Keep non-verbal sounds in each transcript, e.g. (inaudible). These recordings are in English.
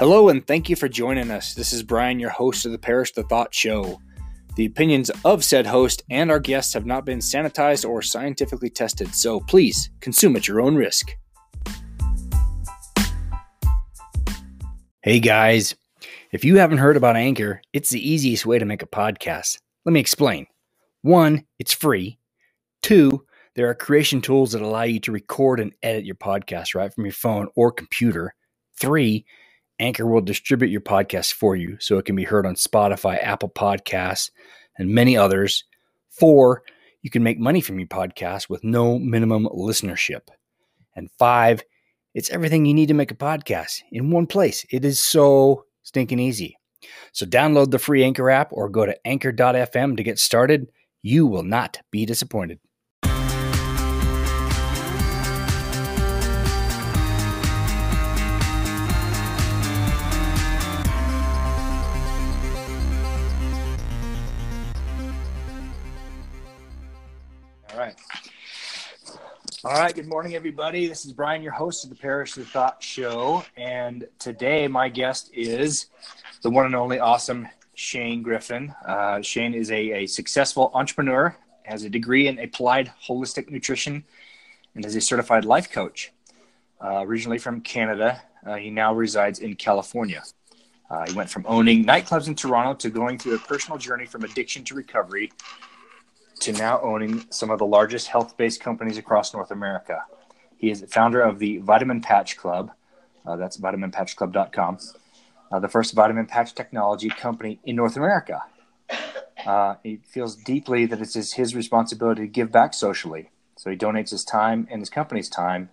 Hello, and thank you for joining us. This is Brian, your host of the Parrish the Thought Show. The opinions of said host and our guests have not been sanitized or scientifically tested, so please consume at your own risk. Hey guys, if you haven't heard about Anchor, it's the easiest way to make a podcast. Let me explain. One, it's free. Two, there are creation tools that allow you to record and edit your podcast right from your phone or computer. Three, Anchor will distribute your podcast for you so it can be heard on Spotify, Apple Podcasts, and many others. Four, you can make money from your podcast with no minimum listenership. And five, it's everything you need to make a podcast in one place. It is so stinking easy. So download the free Anchor app or go to anchor.fm to get started. You will not be disappointed. All right. Good morning, everybody. This is Brian, your host of the Parrish of Thought Show. And today, my guest is the one and only awesome Shane Griffin. Uh, Shane is a, a successful entrepreneur, has a degree in applied holistic nutrition, and is a certified life coach. Uh, originally from Canada, uh, he now resides in California. Uh, he went from owning nightclubs in Toronto to going through a personal journey from addiction to recovery to now owning some of the largest health based companies across North America. He is the founder of the Vitamin Patch Club. Uh, that's vitaminpatchclub.com, uh, the first vitamin patch technology company in North America. Uh, he feels deeply that it's his, his responsibility to give back socially. So he donates his time and his company's time,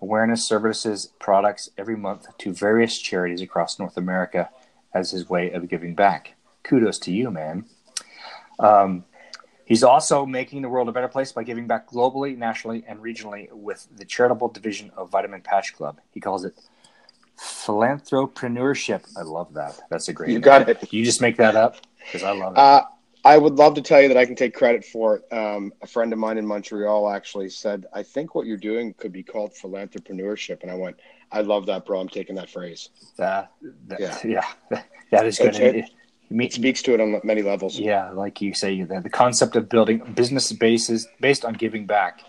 awareness, services, products every month to various charities across North America as his way of giving back. Kudos to you, man. Um, He's also making the world a better place by giving back globally, nationally, and regionally with the charitable division of Vitamin Patch Club. He calls it philanthropreneurship. I love that. That's a great. You name. got it. You just make that up because I love it. Uh, I would love to tell you that I can take credit for it. Um, a friend of mine in Montreal actually said, "I think what you're doing could be called philanthropreneurship," and I went, "I love that, bro. I'm taking that phrase." That, that, Yeah. yeah. (laughs) that is good. It- it- It- speaks to it on many levels. yeah, like you say, the, the concept of building business bases based on giving back.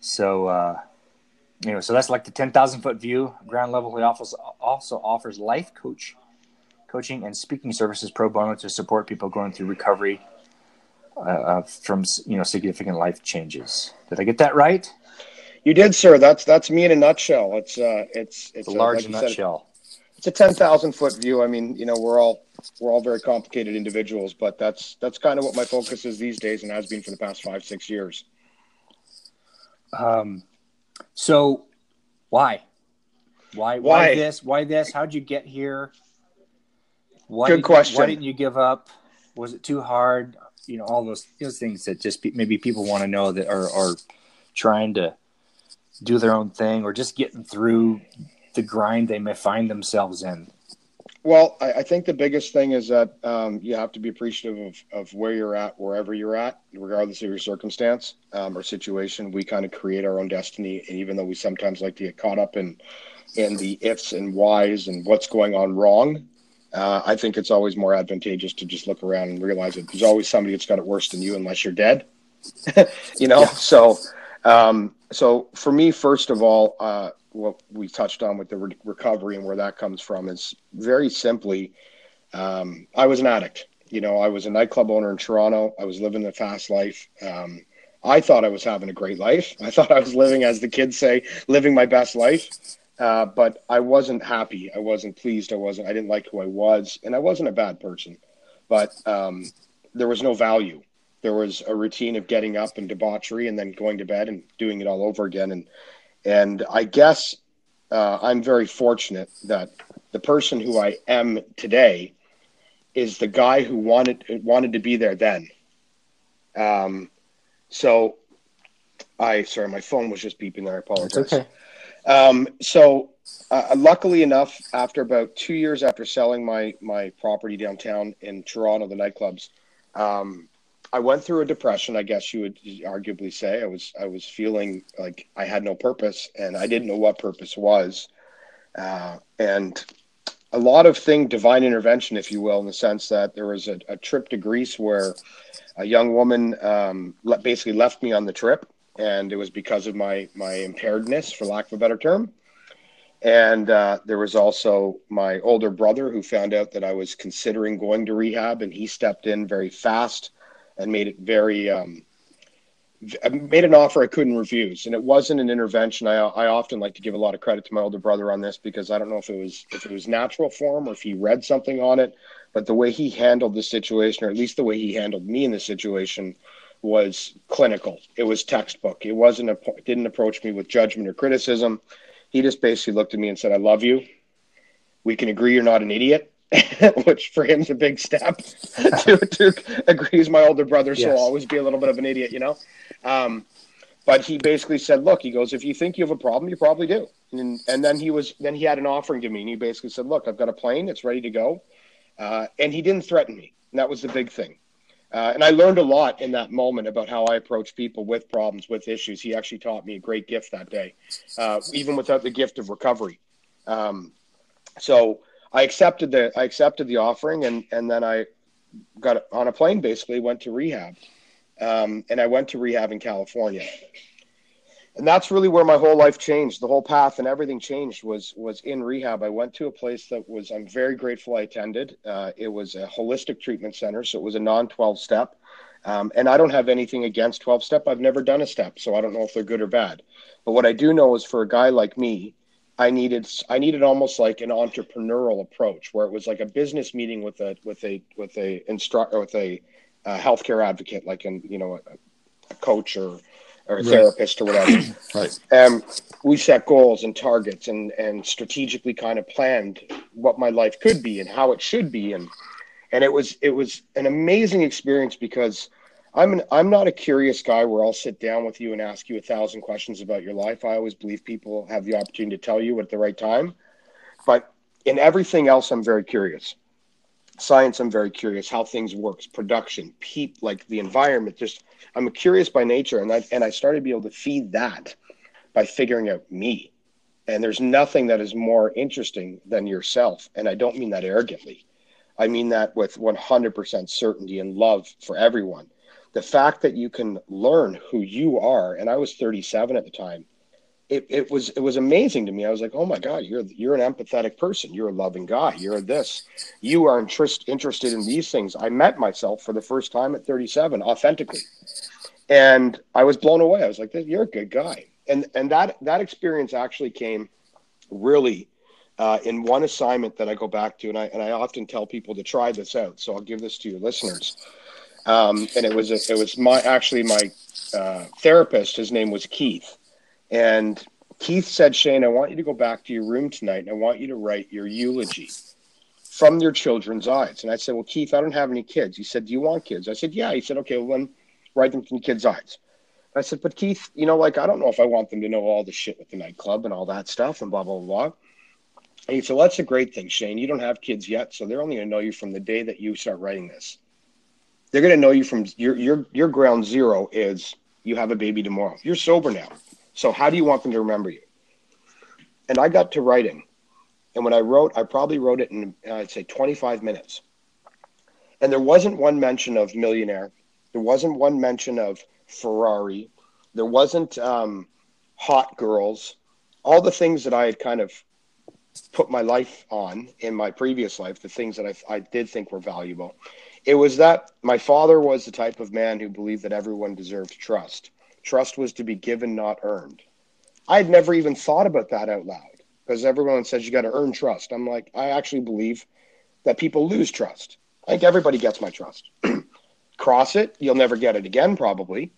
So, uh, anyway, so that's like the ten thousand foot view. Ground level, he offers, also offers life coach, coaching and speaking services pro bono to support people going through recovery uh, uh, from you know significant life changes. Did I get that right? You did, sir. That's that's me in a nutshell. It's uh, it's it's It's a large like you said, nutshell. it's a ten thousand foot view. I mean, you know, we're all we're all very complicated individuals, but that's that's kind of what my focus is these days, and has been for the past five six years. Um, so why? why? Why Why? this? Why this? How'd you get here? Why Good did- question. Why didn't you give up? Was it too hard? You know, all those those things that just pe- maybe people want to know that are are trying to do their own thing or just getting through the grind they may find themselves in. Well, I, I think the biggest thing is that um, you have to be appreciative of, of where you're at, wherever you're at, regardless of your circumstance um, or situation. We kind of create our own destiny, and even though we sometimes like to get caught up in in the ifs and whys and what's going on wrong, uh, I think it's always more advantageous to just look around and realize that there's always somebody that's got it worse than you, unless you're dead. (laughs) you know, Yeah. so um, so for me, first of all, uh, what we touched on with the re- recovery and where that comes from is very simply, um, I was an addict. You know, I was a nightclub owner in Toronto. I was living the fast life. Um, I thought I was having a great life. I thought I was living, as the kids say, living my best life. Uh, but I wasn't happy. I wasn't pleased. I wasn't. I didn't like who I was, and I wasn't a bad person. But um, there was no value. There was a routine of getting up and debauchery, and then going to bed and doing it all over again. And and I guess uh, I'm very fortunate that the person who I am today is the guy who wanted wanted to be there then. Um, so I sorry, my phone was just beeping there. I apologize. Um, so, uh, luckily enough, after about two years after selling my my property downtown in Toronto, the nightclubs, um, I went through a depression. I guess you would arguably say I was I was feeling like I had no purpose, and I didn't know what purpose was. Uh, and a lot of thing divine intervention, if you will, in the sense that there was a, a trip to Greece where a young woman um, le- basically left me on the trip, and it was because of my my impairedness, for lack of a better term. And uh, there was also my older brother who found out that I was considering going to rehab, and he stepped in very fast and made it very um, made an offer I couldn't refuse, and it wasn't an intervention. I, I often like to give a lot of credit to my older brother on this because I don't know if it was if it was natural for him or if he read something on it, but the way he handled the situation, or at least the way he handled me in the situation, was clinical. It was textbook. It wasn't a didn't approach me with judgment or criticism. He just basically looked at me and said, "I love you. We can agree you're not an idiot." (laughs) which for him's a big step to, agree he's my older brother, yes. so I'll always be a little bit of an idiot, you know. Um, but he basically said, "Look," he goes, "If you think you have a problem, you probably do." And, and then he was then he had an offering to me, and he basically said, "Look, I've got a plane; it's ready to go," uh, and he didn't threaten me. And that was the big thing. Uh, and I learned a lot in that moment about how I approach people with problems, with issues. He actually taught me a great gift that day, uh, even without the gift of recovery. Um, so I accepted the I accepted the offering, and and then I got on a plane. Basically, went to rehab, um, and I went to rehab in California, and that's really where my whole life changed. The whole path and everything changed was was in rehab. I went to a place that was I'm very grateful I attended. Uh, it was a holistic treatment center, so it was a non twelve step. Um, and I don't have anything against 12 step. I've never done a step, so I don't know if they're good or bad. But what I do know is for a guy like me, I needed I needed almost like an entrepreneurial approach where it was like a business meeting with a with a with a instructor with a, healthcare advocate like an you know a, a coach or or a right. therapist or whatever. (clears throat) right. And we set goals and targets and and strategically kind of planned what my life could be and how it should be and and it was it was an amazing experience because I'm an, I'm not a curious guy where I'll sit down with you and ask you a thousand questions about your life. I always believe people have the opportunity to tell you at the right time. But in everything else, I'm very curious. Science, I'm very curious. How things works, production, peep, like the environment. Just I'm curious by nature, and I and I started to be able to feed that by figuring out me. And there's nothing that is more interesting than yourself. And I don't mean that arrogantly. I mean that with 100% certainty and love for everyone the fact that you can learn who you are and i was 37 at the time it, it was it was amazing to me. I was like oh my god you're you're an empathetic person. You're a loving guy you're this. You are interest, interested in these things. I met myself for the first time at 37 authentically. And i was blown away. I was like you're a good guy. And and that that experience actually came really uh, in one assignment that i go back to and i and i often tell people to try this out. So i'll give this to your listeners um, and it was a, it was my actually my uh, therapist. His name was Keith, and Keith said, "Shane, I want you to go back to your room tonight, and I want you to write your eulogy from your children's eyes." And I said, "Well, Keith, I don't have any kids." He said, "Do you want kids?" I said, "Yeah." He said, "Okay, well then write them from kids' eyes." I said, "But Keith, you know, like I don't know if I want them to know all the shit with the nightclub and all that stuff and blah blah blah." And he said, well, "That's a great thing, Shane. You don't have kids yet, so they're only going to know you from the day that you start writing this." They're going to know you from your your your ground zero is you have a baby tomorrow. You're sober now. So how do you want them to remember you? And I got to writing. And when I wrote, I probably wrote it in I'd say 25 minutes. And there wasn't one mention of millionaire. There wasn't one mention of Ferrari. There wasn't um, hot girls. All the things that I had kind of put my life on in my previous life, the things that I, I did think were valuable it was that my father was the type of man who believed that everyone deserved trust. Trust was to be given, not earned. I had never even thought about that out loud because everyone says you got to earn trust. I'm like, I actually believe that people lose trust. I think everybody gets my trust. (clears throat) Cross it, you'll never get it again, probably.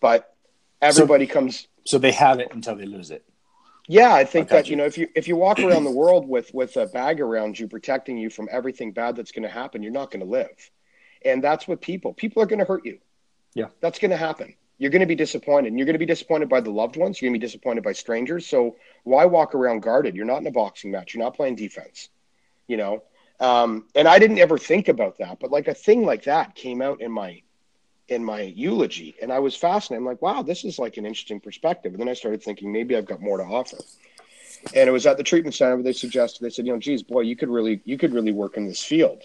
But everybody so, comes. So they have it until they lose it. Yeah, I think that you. you know if you if you walk around the world with with a bag around you protecting you from everything bad that's going to happen, you're not going to live. And that's what people, people are going to hurt you. Yeah. That's going to happen. You're going to be disappointed. And you're going to be disappointed by the loved ones. You're going to be disappointed by strangers. So why walk around guarded? You're not in a boxing match. You're not playing defense, you know? Um, and I didn't ever think about that, but like a thing like that came out in my, in my eulogy and I was fascinated. I'm like, wow, this is like an interesting perspective. And then I started thinking maybe I've got more to offer. and it was at the treatment center where they suggested they said, you know, geez, boy, you could really you could really work in this field.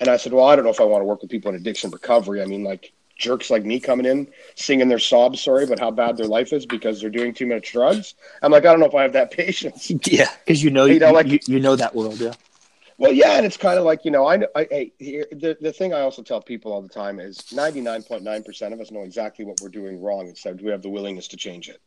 And I said, well, I don't know if I want to work with people in addiction recovery. I mean, like jerks like me coming in singing their sob story about how bad their life is because they're doing too much drugs. I'm like, I don't know if I have that (laughs) patience. Yeah, because you know, you, know, like you, you, know that world, yeah. Well, yeah, and it's kind of like you know, I, I, here, the the thing I also tell people all the time is 99.9 percent of us know exactly what we're doing wrong, except we have the willingness to change it.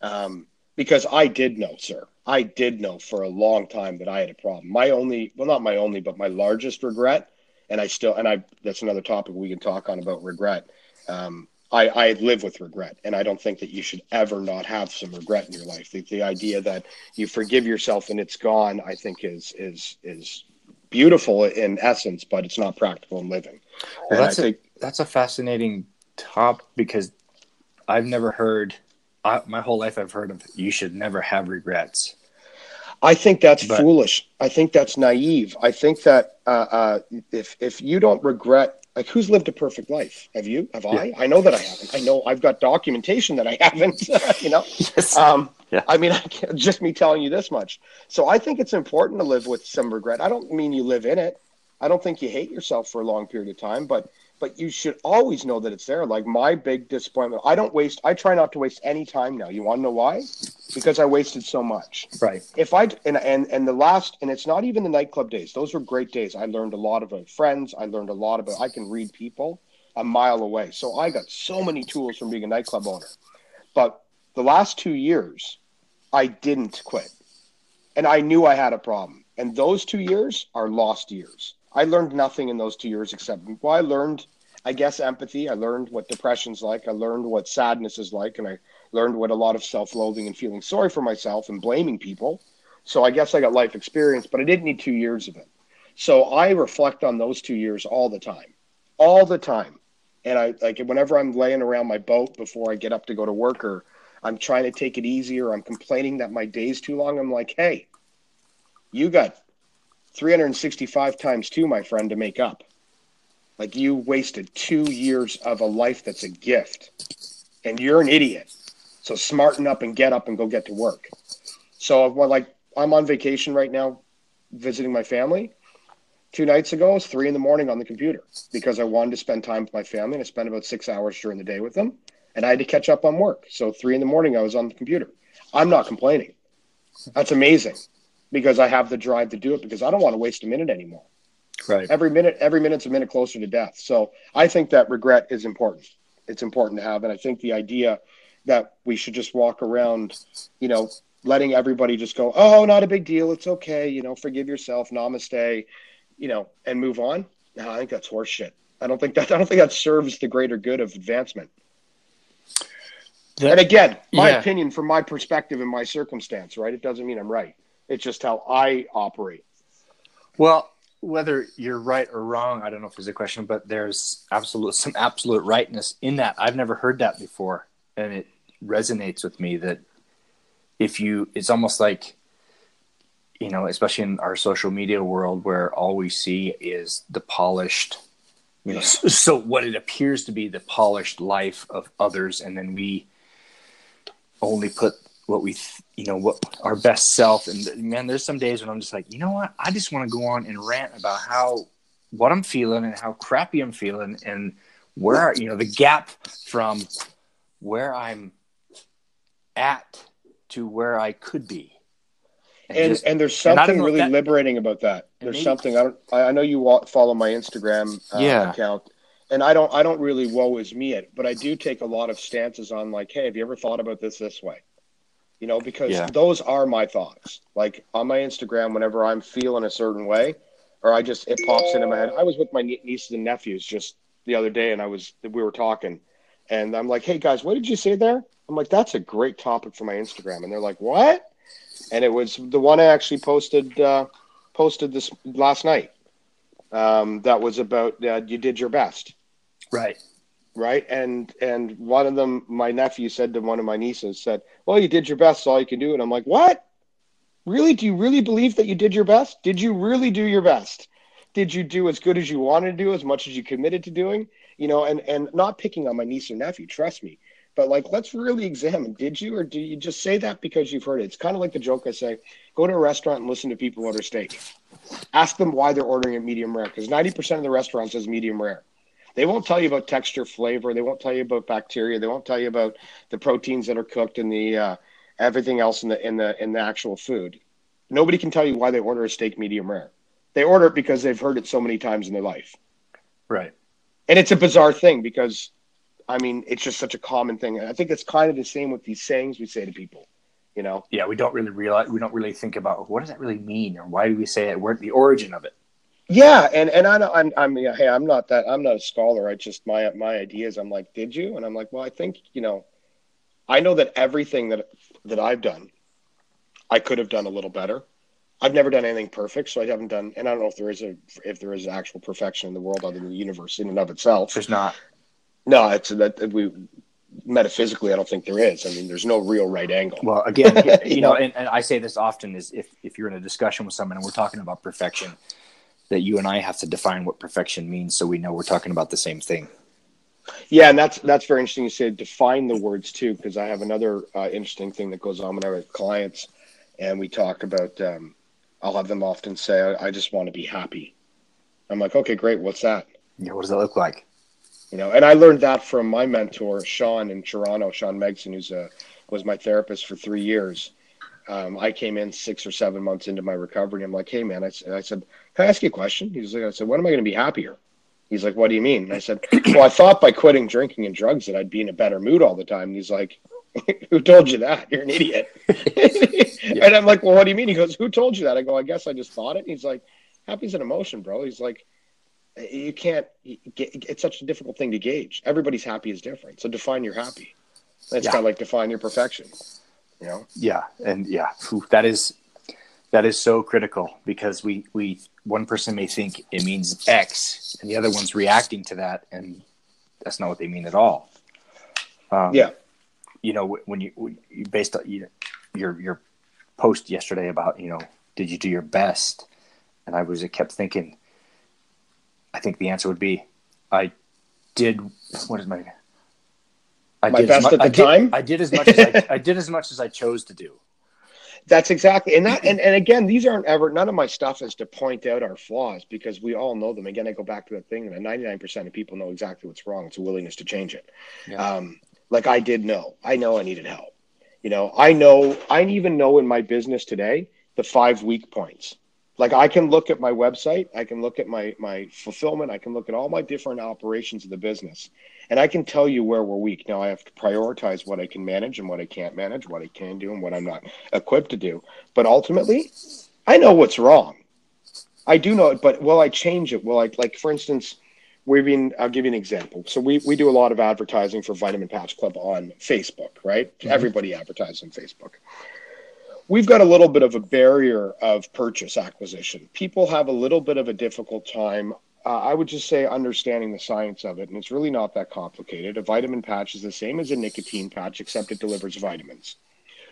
Um, because I did know, sir, I did know for a long time that I had a problem. My only, well, not my only, but my largest regret and I still and I that's another topic we can talk on about regret. Um, I, I live with regret, and I don't think that you should ever not have some regret in your life. The, the idea that you forgive yourself and it's gone, I think, is is is beautiful in essence, but it's not practical in living. Well, that's think, a that's a fascinating top because I've never heard. I, my whole life, I've heard of you should never have regrets. I think that's but, foolish. I think that's naive. I think that uh, uh, if if you don't regret, like who's lived a perfect life? Have you? Have yeah. I? I know that I haven't. I know I've got documentation that I haven't. (laughs) you know. (laughs) Yes. Um, yeah. I mean, (laughs) I just me telling you this much. So I think it's important to live with some regret. I don't mean you live in it. I don't think you hate yourself for a long period of time, but but you should always know that it's there. Like my big disappointment, I don't waste. I try not to waste any time now. You want to know why? Because I wasted so much. Right. If I and and and the last, and it's not even the nightclub days. Those were great days. I learned a lot about uh, friends. I learned a lot about. I can read people a mile away. So I got so many tools from being a nightclub owner. But the last two years, I didn't quit, and I knew I had a problem. And those two years are lost years I learned nothing in those two years except well, I learned, I guess, empathy. I learned what depression's like. I learned what sadness is like, and I learned what a lot of self-loathing and feeling sorry for myself and blaming people. So I guess I got life experience, but I didn't need two years of it. So I reflect on those two years all the time, all the time. And I like whenever I'm laying around my boat before I get up to go to work, or I'm trying to take it easy, or I'm complaining that my day's too long. I'm like, hey, you got 365 times two, my friend, to make up. Like you wasted two years of a life that's a gift, and you're an idiot. So smarten up and get up and go get to work. So, well, like I'm on vacation right now, visiting my family. Two nights ago, it was three in the morning on the computer because I wanted to spend time with my family, and I spent about six hours during the day with them, and I had to catch up on work. So three in the morning, I was on the computer. I'm not complaining. That's amazing because I have the drive to do it because I don't want to waste a minute anymore. Right. Every minute, every minute's a minute closer to death. So I think that regret is important. It's important to have, and I think the idea that we should just walk around, you know, letting everybody just go, oh, not a big deal, it's okay, you know, forgive yourself, namaste, you know, and move on. No, I think that's horseshit. I don't think that I don't think that serves the greater good of advancement. That, and again, my yeah. opinion from my perspective and my circumstance, right? It doesn't mean I'm right. It's just how I operate. Well, whether you're right or wrong, I don't know if there's a question, but there's absolute some absolute rightness in that. I've never heard that before, and it resonates with me that if you, it's almost like, you know, especially in our social media world where all we see is the polished, you know, so, so what it appears to be the polished life of others, and then we only put what we you know what our best self. And man there's some days when i'm just like you know what? I just want to go on and rant about how what i'm feeling and how crappy i'm feeling and where you know the gap from where i'm at to where i could be. And and, just, and there's something really that, liberating about that. There's maybe, something i don't i know you follow my instagram uh, yeah. account and i don't i don't really woe is me it but i do take a lot of stances on like hey have you ever thought about this this way you know, because yeah. those are my thoughts. Like on my Instagram, whenever I'm feeling a certain way, or I just it pops into my head. I was with my nieces and nephews just the other day, and I was we were talking, and I'm like, "Hey guys, what did you say there?" I'm like, "That's a great topic for my Instagram," and they're like, "What?" And it was the one I actually posted uh, posted this last night. Um, that was about uh, you did your best, right? Right? And and one of them, my nephew said to one of my nieces, said, "Well, you did your best. all you can do." And I'm like, "What? Really? Do you really believe that you did your best? Did you really do your best? Did you do as good as you wanted to do, as much as you committed to doing? You know, and and not picking on my niece or nephew. Trust me, but like let's really examine. Did you or do you just say that because you've heard it? It's kind of like the joke I say: go to a restaurant and listen to people order steak. Ask them why they're ordering it medium rare because ninety percent of the restaurants is medium rare. They won't tell you about texture, flavor. They won't tell you about bacteria. They won't tell you about the proteins that are cooked and the uh, everything else in the in the in the actual food. Nobody can tell you why they order a steak medium rare. They order it because they've heard it so many times in their life. Right. And it's a bizarre thing because I mean, it's just such a common thing. I think it's kind of the same with these sayings we say to people. You know? Yeah, we don't really realize. We don't really think about what does that really mean, or why do we say it? Where the origin of it? Yeah, and and I I'm I'm yeah, hey, I'm not that I'm not a scholar. I just my my ideas. I'm like, did you? And I'm like, well, I think you know, I know that everything that that I've done, I could have done a little better. I've never done anything perfect, so I haven't done. And I don't know if there is a if there is actual perfection in the world other than the universe in and of itself. There's not. No, it's that we metaphysically, I don't think there is. I mean, there's no real right angle. Well, again, you (laughs) know, and, and I say this often is if if you're in a discussion with someone and we're talking about perfection that you and I have to define what perfection means so we know we're talking about the same thing. Yeah, and that's that's very interesting. You said define the words too, because I have another uh, interesting thing that goes on when I with clients, and we talk about. Um, I'll have them often say, I, "I just want to be happy." I'm like, "Okay, great. What's that?" Yeah, what does that look like? You know, and I learned that from my mentor, Sean in Toronto, Sean Megson, who's a was my therapist for three years um, I came in six or seven months into my recovery. I'm like, hey, man, I, I said, can I ask you a question? He's like, I said, when am I going to be happier? He's like, what do you mean? And I said, (clears throat) well, I thought by quitting drinking and drugs that I'd be in a better mood all the time. And he's like, (laughs) who told you that? You're an idiot. (laughs) yeah. And I'm like, well, what do you mean? He goes, who told you that? I go, I guess I just thought it. And he's like, happy's an emotion, bro. He's like, you can't, it's such a difficult thing to gauge. Everybody's happy is different. So define your happy. It's yeah. kind of like define your perfection you know yeah and yeah that is that is so critical because we we one person may think it means x and the other one's reacting to that and that's not what they mean at all. Um, yeah. you know when you, when you based on you know, your your post yesterday about you know did you do your best? And i was I kept thinking i think the answer would be i did what is my I my did best at the I time. Did, I did as much as I, (laughs) I did as much as I chose to do. That's exactly, and that, and, and again, these aren't ever. None of my stuff is to point out our flaws because we all know them. Again, I go back to the thing that ninety nine percent of people know exactly what's wrong. It's a willingness to change it. Yeah. Um, like I did know, I know I needed help. You know, I know, I even know in my business today the five weak points. Like I can look at my website, I can look at my my fulfillment, I can look at all my different operations of the business, and I can tell you where we're weak. Now I have to prioritize what I can manage and what I can't manage, what I can do and what I'm not equipped to do. But ultimately, I know what's wrong. I do know it, but will I change it? Will I like for instance, we've been I'll give you an example. So we we do a lot of advertising for Vitamin Patch Club on Facebook, right? Mm-hmm. Everybody advertises on Facebook we've got a little bit of a barrier of purchase acquisition. People have a little bit of a difficult time. Uh, I would just say understanding the science of it, and it's really not that complicated. A vitamin patch is the same as a nicotine patch, except it delivers vitamins.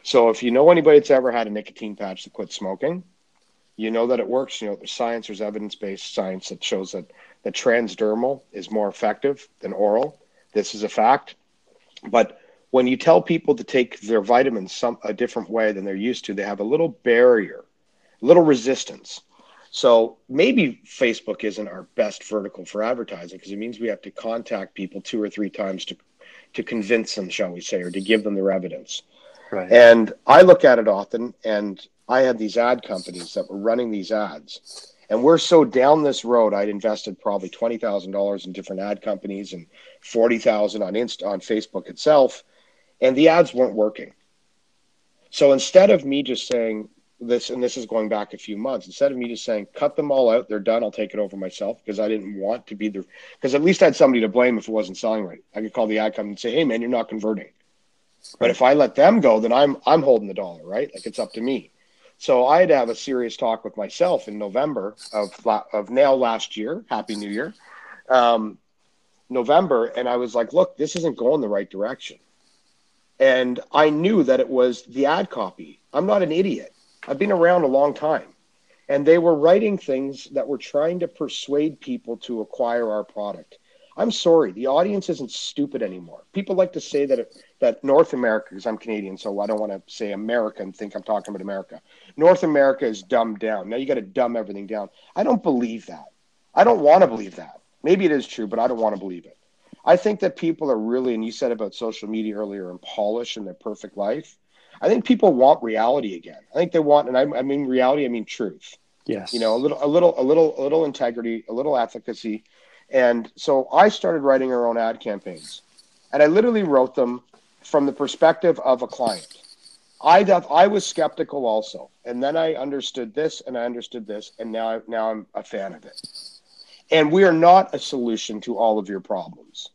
So if you know anybody that's ever had a nicotine patch to quit smoking, you know that it works. You know there's science, there's evidence-based science that shows that the transdermal is more effective than oral. This is a fact, but when you tell people to take their vitamins some a different way than they're used to, they have a little barrier, little resistance. So maybe Facebook isn't our best vertical for advertising because it means we have to contact people two or three times to to convince them, shall we say, or to give them their evidence. Right. And I look at it often, and I had these ad companies that were running these ads, and we're so down this road. I'd invested probably twenty thousand dollars in different ad companies and forty thousand on Inst on Facebook itself and the ads weren't working. So instead of me just saying this, and this is going back a few months, instead of me just saying, cut them all out, they're done, I'll take it over myself because I didn't want to be the, because at least I had somebody to blame if it wasn't selling right. I could call the ad company and say, hey man, you're not converting. But if I let them go, then I'm I'm holding the dollar, right? Like it's up to me. So I had to have a serious talk with myself in November of of now last year. Happy New Year, um, November, and I was like, look, this isn't going the right direction. And I knew that it was the ad copy. I'm not an idiot. I've been around a long time. And they were writing things that were trying to persuade people to acquire our product. I'm sorry, the audience isn't stupid anymore. People like to say that that North America, because I'm Canadian, so I don't want to say America and think I'm talking about America. North America is dumbed down. Now you got to dumb everything down. I don't believe that. I don't want to believe that. Maybe it is true, but I don't want to believe it. I think that people are really, and you said about social media earlier, and polish in their perfect life. I think people want reality again. I think they want, and I, I mean reality. I mean truth. Yes. You know, a little, a little, a little, a little integrity, a little efficacy. And so I started writing our own ad campaigns, and I literally wrote them from the perspective of a client. I I was skeptical also, and then I understood this, and I understood this, and now now I'm a fan of it. And we are not a solution to all of your problems.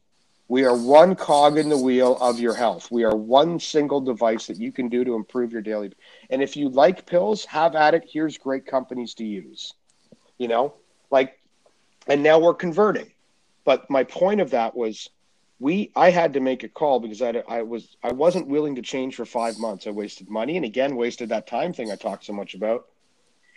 We are one cog in the wheel of your health. We are one single device that you can do to improve your daily. And if you like pills, have at it. Here's great companies to use. You know, like, and now we're converting. But my point of that was, we I had to make a call because I, I was I wasn't willing to change for five months. I wasted money and again wasted that time thing I talked so much about.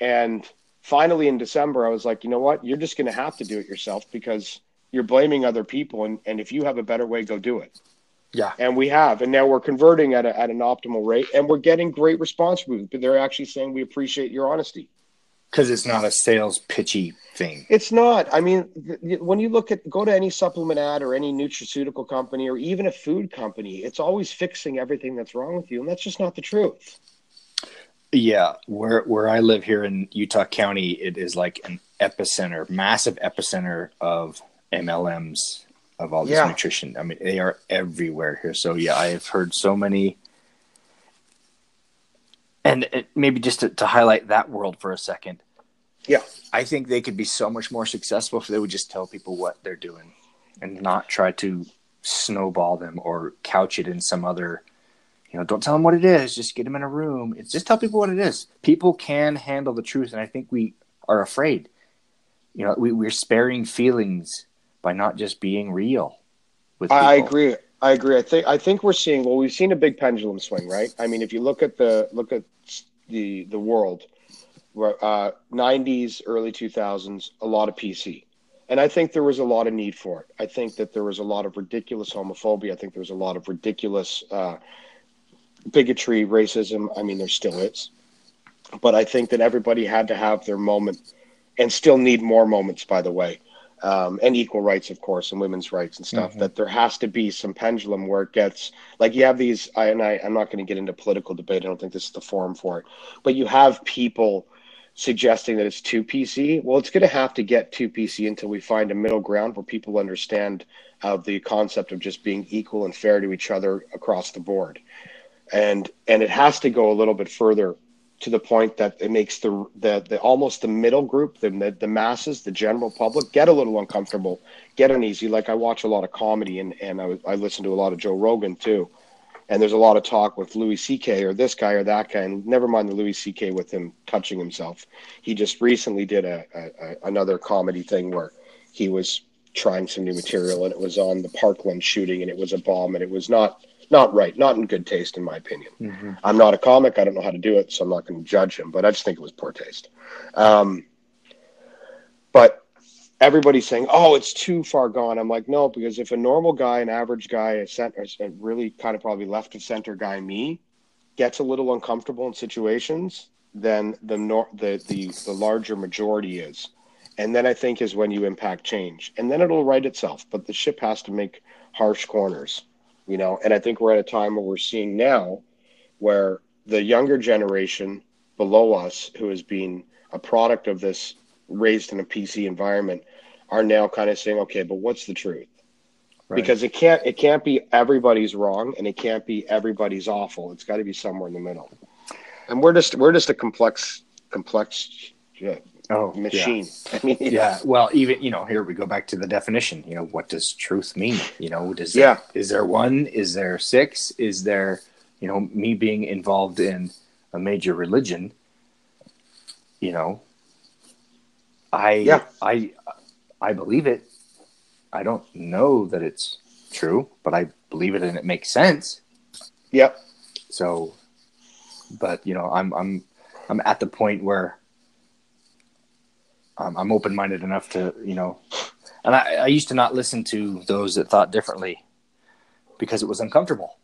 And finally in December, I was like, you know what? You're just going to have to do it yourself because you're blaming other people and, and if you have a better way go do it. Yeah. And we have and now we're converting at, a, at an optimal rate and we're getting great response. From but they're actually saying we appreciate your honesty. Because it's not a sales pitchy thing. It's not. I mean th- when you look at go to any supplement ad or any nutraceutical company or even a food company it's always fixing everything that's wrong with you and that's just not the truth. Yeah. Where where i live here in utah county it is like an epicenter massive epicenter of MLMs of all this yeah. nutrition. I mean, they are everywhere here. So yeah, I have heard so many. And it, maybe just to, to highlight that world for a second. Yeah, I think they could be so much more successful if they would just tell people what they're doing, and not try to snowball them or couch it in some other. You know, don't tell them what it is. Just get them in a room. It's just tell people what it is. People can handle the truth, and I think we are afraid. You know, we, we're sparing feelings by not just being real. With people. I agree. I agree. I think I think we're seeing well, we've seen a big pendulum swing, right? I mean, if you look at the look at the the world, uh, 90s, early 2000s, a lot of PC. And I think there was a lot of need for it. I think that there was a lot of ridiculous homophobia. I think there was a lot of ridiculous uh, bigotry, racism. I mean, there still is. But I think that everybody had to have their moment and still need more moments, by the way um, and equal rights, of course, and women's rights and stuff. Mm-hmm. That there has to be some pendulum where it gets like you have these. I, and I, I'm not going to get into political debate. I don't think this is the forum for it. But you have people suggesting that it's too PC. Well, it's going to have to get too PC until we find a middle ground where people understand uh, the concept of just being equal and fair to each other across the board. And and it has to go a little bit further to the point that it makes the the, the almost the middle group, the, the, masses, the general public get a little uncomfortable, get uneasy. Like I watch a lot of comedy and and I, I listen to a lot of Joe Rogan too, and there's a lot of talk with Louis C.K. or this guy or that guy, and never mind the Louis C.K. with him touching himself. He just recently did a, a, a another comedy thing where he was trying some new material and it was on the Parkland shooting and it was a bomb and it was not not right, not in good taste, in my opinion. Mm-hmm. I'm not a comic. I don't know how to do it, so I'm not going to judge him. But I just think it was poor taste. Um, but everybody's saying, "Oh, it's too far gone." I'm like, no, because if a normal guy, an average guy, a center, a really kind of probably left of center guy, me, gets a little uncomfortable in situations, then the nor- the the the larger majority is. And then I think is when you impact change, and then it'll right itself. But the ship has to make harsh corners you know and i think we're at a time where we're seeing now where the younger generation below us who has been a product of this raised in a pc environment are now kind of saying okay but what's the truth? Right. because it can't it can't be everybody's wrong and it can't be everybody's awful. It's got to be somewhere in the middle. And we're just we're just a complex complex yeah, oh, machine. Yeah. (laughs) I mean, yeah. Well, even you know, here we go back to the definition. You know, what does truth mean? You know, does yeah? There, is there one? Is there six? Is there, you know, me being involved in a major religion? You know, I yeah. I I believe it. I don't know that it's true, but I believe it and it makes sense. Yep. So, but you know, I'm I'm I'm at the point where um, I'm open minded enough to, you know, And I, I used to not listen to those that thought differently because it was uncomfortable.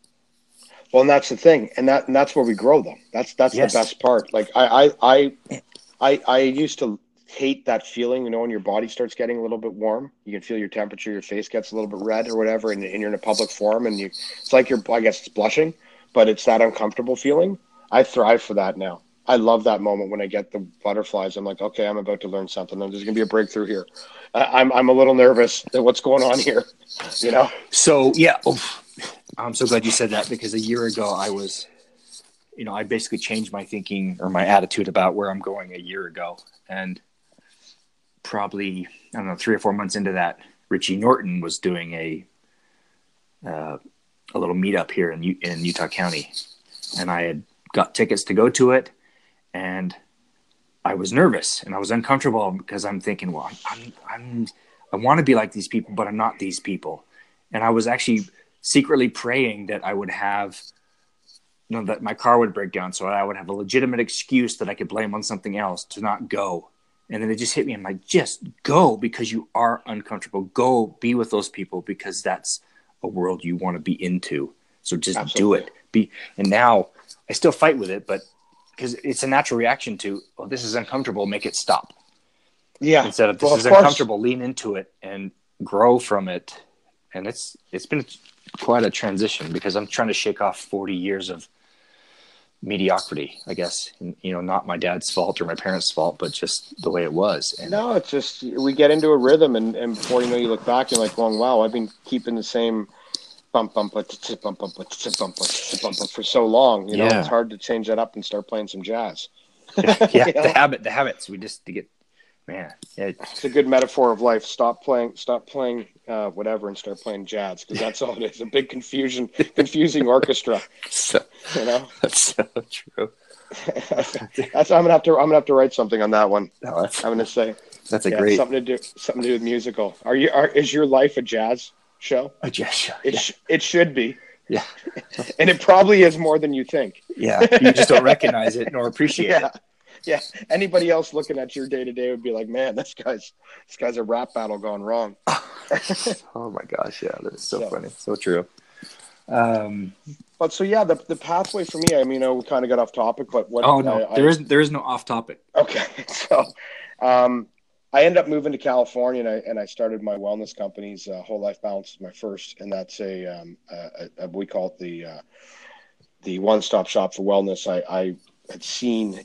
Well, and that's the thing, and that and that's where we grow them. That's that's Yes. the best part. Like I, I I I I used to hate that feeling, you know, when your body starts getting a little bit warm. You can feel your temperature, your face gets a little bit red or whatever, and, and you're in a public forum, and you it's like you're I guess it's blushing, but it's that uncomfortable feeling. I thrive for that now. I love that moment when I get the butterflies. I'm like, okay, I'm about to learn something. There's gonna be a breakthrough here. I, I'm I'm a little nervous that what's going on here, (laughs) you know. So yeah, oof. I'm so glad you said that because a year ago I was, you know, I basically changed my thinking or my attitude about where I'm going a year ago, and probably I don't know three or four months into that, Richie Norton was doing a uh, a little meetup here in in Utah County, and I had got tickets to go to it, and I was nervous and I was uncomfortable because I'm thinking, well, I'm, I'm I want to be like these people, but I'm not these people, and I was actually secretly praying that I would have, you know, that my car would break down, so I would have a legitimate excuse that I could blame on something else to not go. And then it just hit me. I'm like, just go because you are uncomfortable. Go be with those people because that's a world you want to be into. So just Absolutely. do it. Be and now I still fight with it, but because it's a natural reaction to, oh, this is uncomfortable, make it stop. Yeah. Instead of this Well, is course. uncomfortable, lean into it and grow from it. And it's it's been quite a transition because I'm trying to shake off 40 years of mediocrity, I guess. And, you know, not my dad's fault or my parents' fault, but just the way it was. And No, it's just we get into a rhythm, and, and before you know, you look back, you're like, "Well, wow, I've been keeping the same for so long. You know, yeah. it's hard to change that up and start playing some jazz. yeah, the habit, the habits. We just to get, man. It's a good metaphor of life. Stop playing, stop playing uh, whatever, and start playing jazz because that's all it is—a big confusion, confusing orchestra. So, you know, that's so true. that's, I'm gonna have to. I'm gonna have to write something on that one. No, I'm gonna say that's a yeah, great something to do. Something to do with musical. Are you? Are, is your life a jazz? Show? a gesture. It Yeah, sh- it should be. Yeah. (laughs) and it probably is more than you think. yeah. You just don't recognize it nor appreciate Yeah. it. Yeah. Anybody else looking at your day to day would be like, man, this guy's this guy's a rap battle gone wrong. (laughs) Oh my gosh, yeah, that is so So- funny, so true. Um, But so yeah, the the pathway for me. I mean, I know we kind of got off topic, but what? oh no, I, I- there is there is no off topic. Okay, (laughs) so um, I ended up moving to California, and I and I started my wellness companies. uh, Whole Life Balance is my first, and that's a, um, a, a we call it the uh, the one stop shop for wellness. I, I had seen,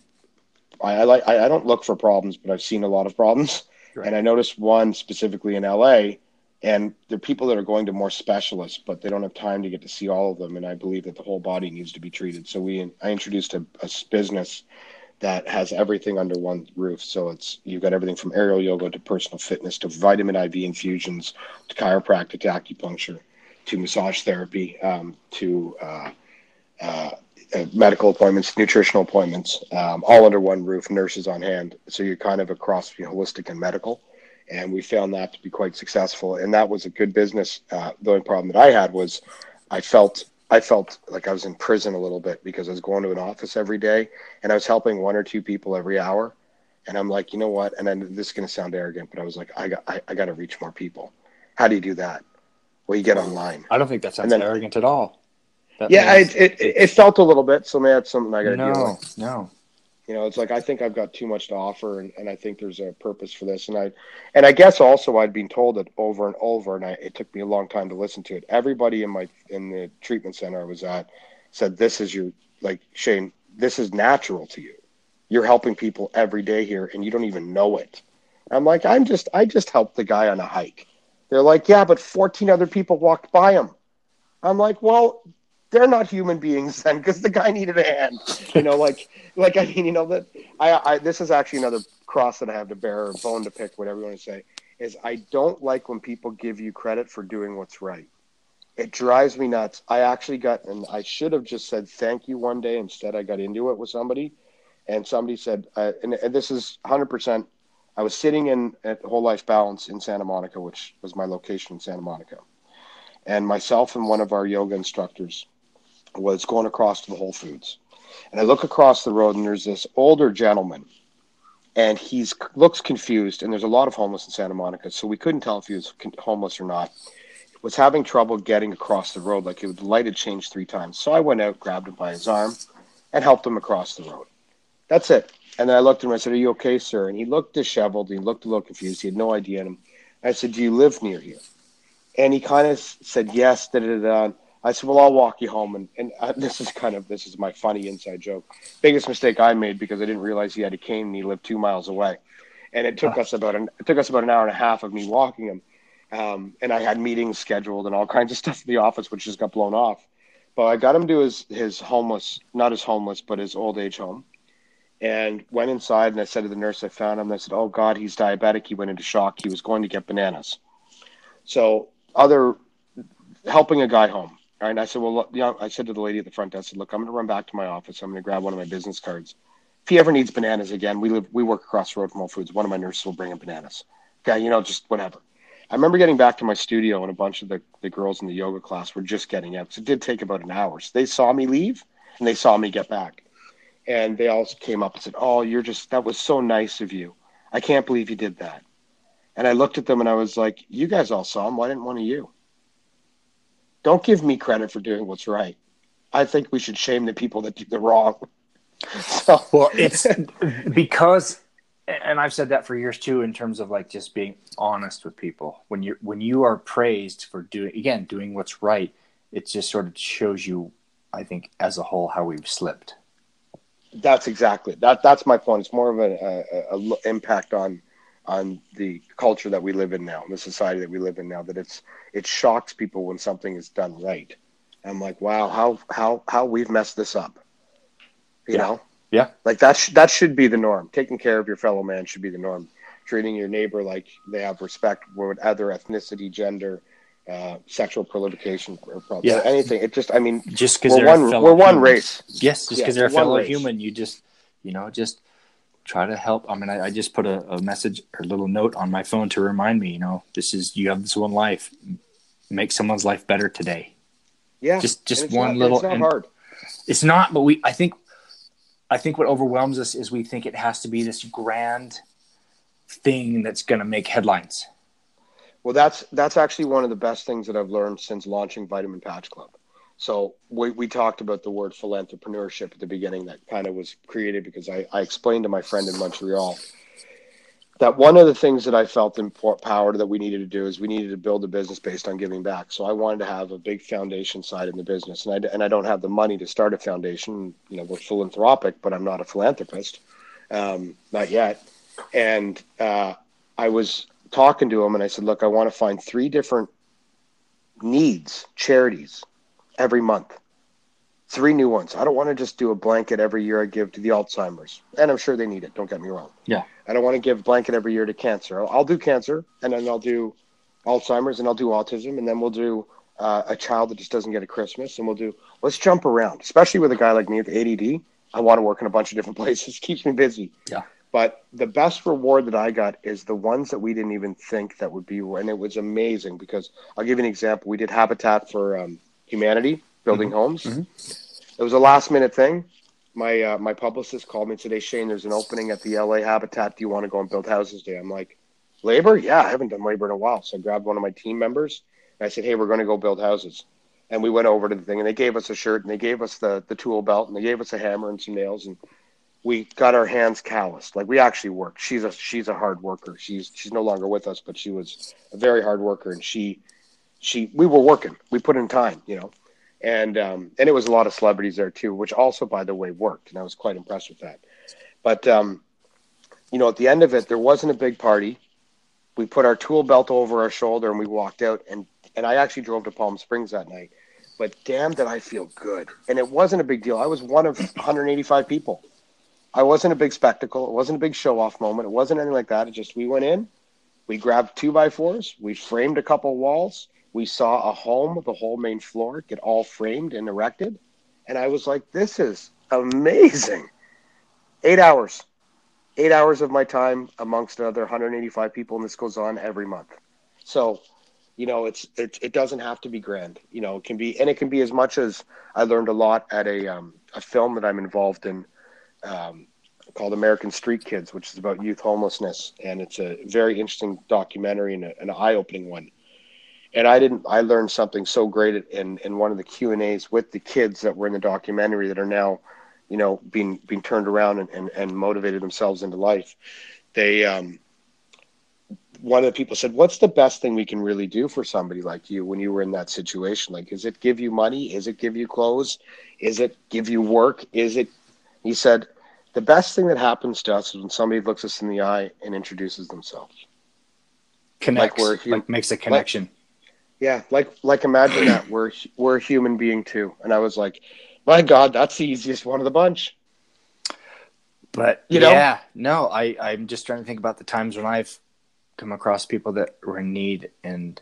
I, I like I, I don't look for problems, but I've seen a lot of problems, Right. and I noticed one specifically in LA. And there are people that are going to more specialists, but they don't have time to get to see all of them. And I believe that the whole body needs to be treated. So we, I introduced a, a business that has everything under one roof. So it's you've got everything from aerial yoga to personal fitness to vitamin IV infusions to chiropractic to acupuncture to massage therapy um, to uh, uh, uh, medical appointments, nutritional appointments, um, all under one roof, nurses on hand. So you're kind of across you know, holistic and medical. And we found that to be quite successful. And that was a good business. Uh, the only problem that I had was I felt I felt like I was in prison a little bit because I was going to an office every day and I was helping one or two people every hour. And I'm like, you know what? And then this is going to sound arrogant, but I was like, I got, I, I got to reach more people. How do you do that? Well, you get online. I don't think that sounds then- arrogant at all. That Yeah, means- it, it, it felt a little bit. So maybe that's something I got to deal with. no, no. You know, it's like I think I've got too much to offer, and, and I think there's a purpose for this. And I, and I guess also I'd been told it over and over, and I, it took me a long time to listen to it. Everybody in my in the treatment center I was at said, "This is your like Shane. This is natural to you. You're helping people every day here, and you don't even know it." I'm like, I'm just I just helped the guy on a hike. They're like, "Yeah, but 14 other people walked by him." I'm like, well, they're not human beings then, because the guy needed a hand. You know, like, like I mean, you know that I, I this is actually another cross that I have to bear, or bone to pick, whatever you want to say. Is I don't like when people give you credit for doing what's right. It drives me nuts. I actually got, and I should have just said thank you one day. Instead, I got into it with somebody, and somebody said, uh, and, and this is 100%. I was sitting in at Whole Life Balance in Santa Monica, which was my location in Santa Monica, and myself and one of our yoga instructors was going across to the Whole Foods, and I look across the road, and there's this older gentleman, and he's looks confused. And there's a lot of homeless in Santa Monica, so we couldn't tell if he was homeless or not. Was having trouble getting across the road, like the light had changed three times. So I went out, grabbed him by his arm, and helped him across the road. That's it. And then I looked at him. I said, "Are you okay, sir?" And he looked disheveled. He looked a little confused. He had no idea. And I said, "Do you live near here?" And he kind of said, "Yes." Da, da, da, I said, "Well, I'll walk you home." And and uh, (laughs) this is kind of this is my funny inside joke. Biggest mistake I made because I didn't realize he had a cane and he lived two miles away, and it took us about an it took us about an hour and a half of me walking him. Um, and I had meetings scheduled and all kinds of (laughs) stuff in the office, which just got blown off. But I got him to his his homeless, not his homeless, but his old age home and went inside and I said to the nurse I found him, I said, Oh God, he's diabetic. He went into shock. He was going to get bananas. So other helping a guy home. And I said, Well, you know, I said to the lady at the front, I said, Look, I'm gonna run back to my office. I'm gonna grab one of my business cards. If he ever needs bananas again, we live we work across the road from Whole Foods. One of my nurses will bring him bananas. Okay, you know, just whatever. I remember getting back to my studio and a bunch of the, the girls in the yoga class were just getting out. So it did take about an hour. So they saw me leave and they saw me get back and they all came up and said, "Oh, you're just that was so nice of you. I can't believe you did that." And I looked at them and I was like, "You guys all saw him. Why didn't one of you?" Don't give me credit for doing what's right. I think we should shame the people that do the wrong. (laughs) so. Well, it's because, and I've said that for years too, in terms of like just being honest with people. When you when you are praised for doing again doing what's right, it just sort of shows you, I think, as a whole, how we've slipped. That's exactly that. That's my point. It's more of an a, a, impact on on the culture that we live in now, the society that we live in now. That it's it shocks people when something is done right. I'm like, wow, how how how we've messed this up. You yeah. know? Yeah. Like that sh- that should be the norm. Taking care of your fellow man should be the norm. Treating your neighbor like they have respect, whatever ethnicity, gender, uh, sexual proliferation or probably yeah. anything. It just, I mean, just because we're one, we're one race. Yes, just because yeah, they're a fellow race. human, you just, you know, just try to help. I mean, I, I just put a, a, message or a little note on my phone to remind me, you know, this is you have this one life. Make someone's life better today. Yeah, just just one not, little. It's not hard. It's not, but we. I think. I think what overwhelms us is we think it has to be this grand thing that's going to make headlines well, that's that's actually one of the best things that I've learned since launching Vitamin Patch Club. So we, we talked about the word philanthropreneurship at the beginning that kind of was created because I, I explained to my friend in Montreal that one of the things that I felt empowered that we needed to do is we needed to build a business based on giving back. So I wanted to have a big foundation side in the business, and I and I don't have the money to start a foundation. You know, we're philanthropic, but I'm not a philanthropist, um, not yet. And uh, I was talking to him and I said, look, I want to find three different needs, charities every month. Three new ones. I don't want to just do a blanket every year I give to the Alzheimer's. And I'm sure they need it. Don't get me wrong. Yeah. I don't want to give blanket every year to cancer. I'll, I'll do cancer and then I'll do Alzheimer's and I'll do autism and then we'll do uh, a child that just doesn't get a Christmas and we'll do, let's jump around, especially with a guy like me with ADD. I want to work in a bunch of different (laughs) places. Keeps me busy. Yeah. But the best reward that I got is the ones that we didn't even think that would be, and it was amazing because I'll give you an example. We did Habitat for um, Humanity, building mm-hmm. homes. Mm-hmm. It was a last minute thing. My uh, my publicist called me today, Shane. There's an opening at the LA Habitat. Do you want to go and build houses today? I'm like, labor? Yeah, I haven't done labor in a while. So I grabbed one of my team members and I said, hey, we're going to go build houses. And we went over to the thing and they gave us a shirt and they gave us the the tool belt and they gave us a hammer and some nails and we got our hands calloused. Like we actually worked. She's a she's a hard worker. She's she's no longer with us, but she was a very hard worker, and she she we were working. We put in time, you know, and um, and it was a lot of celebrities there too, which also, by the way, worked, and I was quite impressed with that. But um, you know, at the end of it, there wasn't a big party. We put our tool belt over our shoulder and we walked out, and and I actually drove to Palm Springs that night. But damn, did I feel good! And it wasn't a big deal. I was one of 185 people I wasn't a big spectacle. It wasn't a big show off moment. It wasn't anything like that. It just we went in, we grabbed two by fours, we framed a couple walls, we saw a home, the whole main floor get all framed and erected, and I was like, this is amazing. Eight hours, eight hours of my time amongst another 185 people, and this goes on every month. So, you know, it's it, it doesn't have to be grand. You know, it can be, and it can be as much as I learned a lot at a um, a film that I'm involved in um, called American Street Kids, which is about youth homelessness, and it's a very interesting documentary and a, an eye-opening one. And I didn't. I learned something so great in in one of the Q and A's with the kids that were in the documentary that are now, you know, being being turned around and, and, and motivated themselves into life. They um, one of the people said, "What's the best thing we can really do for somebody like you when you were in that situation? Like, is it give you money? Is it give you clothes? Is it give you work? Is it?" He said, "The best thing that happens to us is when somebody looks us in the eye and introduces themselves. Connects, like, like makes a connection. Yeah, like like imagine that we're we're a human being too." And I was like, "My God, that's the easiest one of the bunch." But you know, yeah, no, I I'm just trying to think about the times when I've come across people that were in need and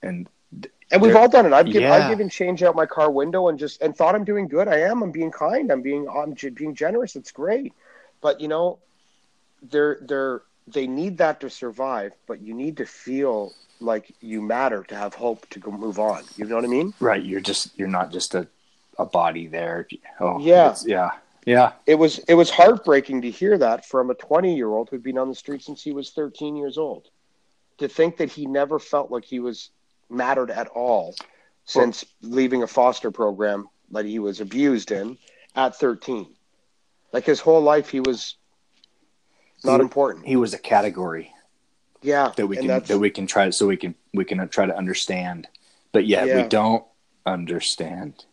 and and we've all done it. I've, yeah. I've even changed out my car window and just and thought I'm doing good. I am. I'm being kind. I'm being I'm being generous. It's great, but you know, they're they're they need that to survive. But you need to feel like you matter to have hope to go move on. You know what I mean? Right. You're just you're not just a a body there. Oh yeah, yeah. Yeah. It was it was heartbreaking to hear that from a 20-year-old who'd been on the street since he was 13 years old. To think that he never felt like he was mattered at all since well, leaving a foster program that he was abused in at 13. Like his whole life he was not he, important. He was a category. Yeah. That we can that we can try so we can we can try to understand. But yet yeah. we don't understand.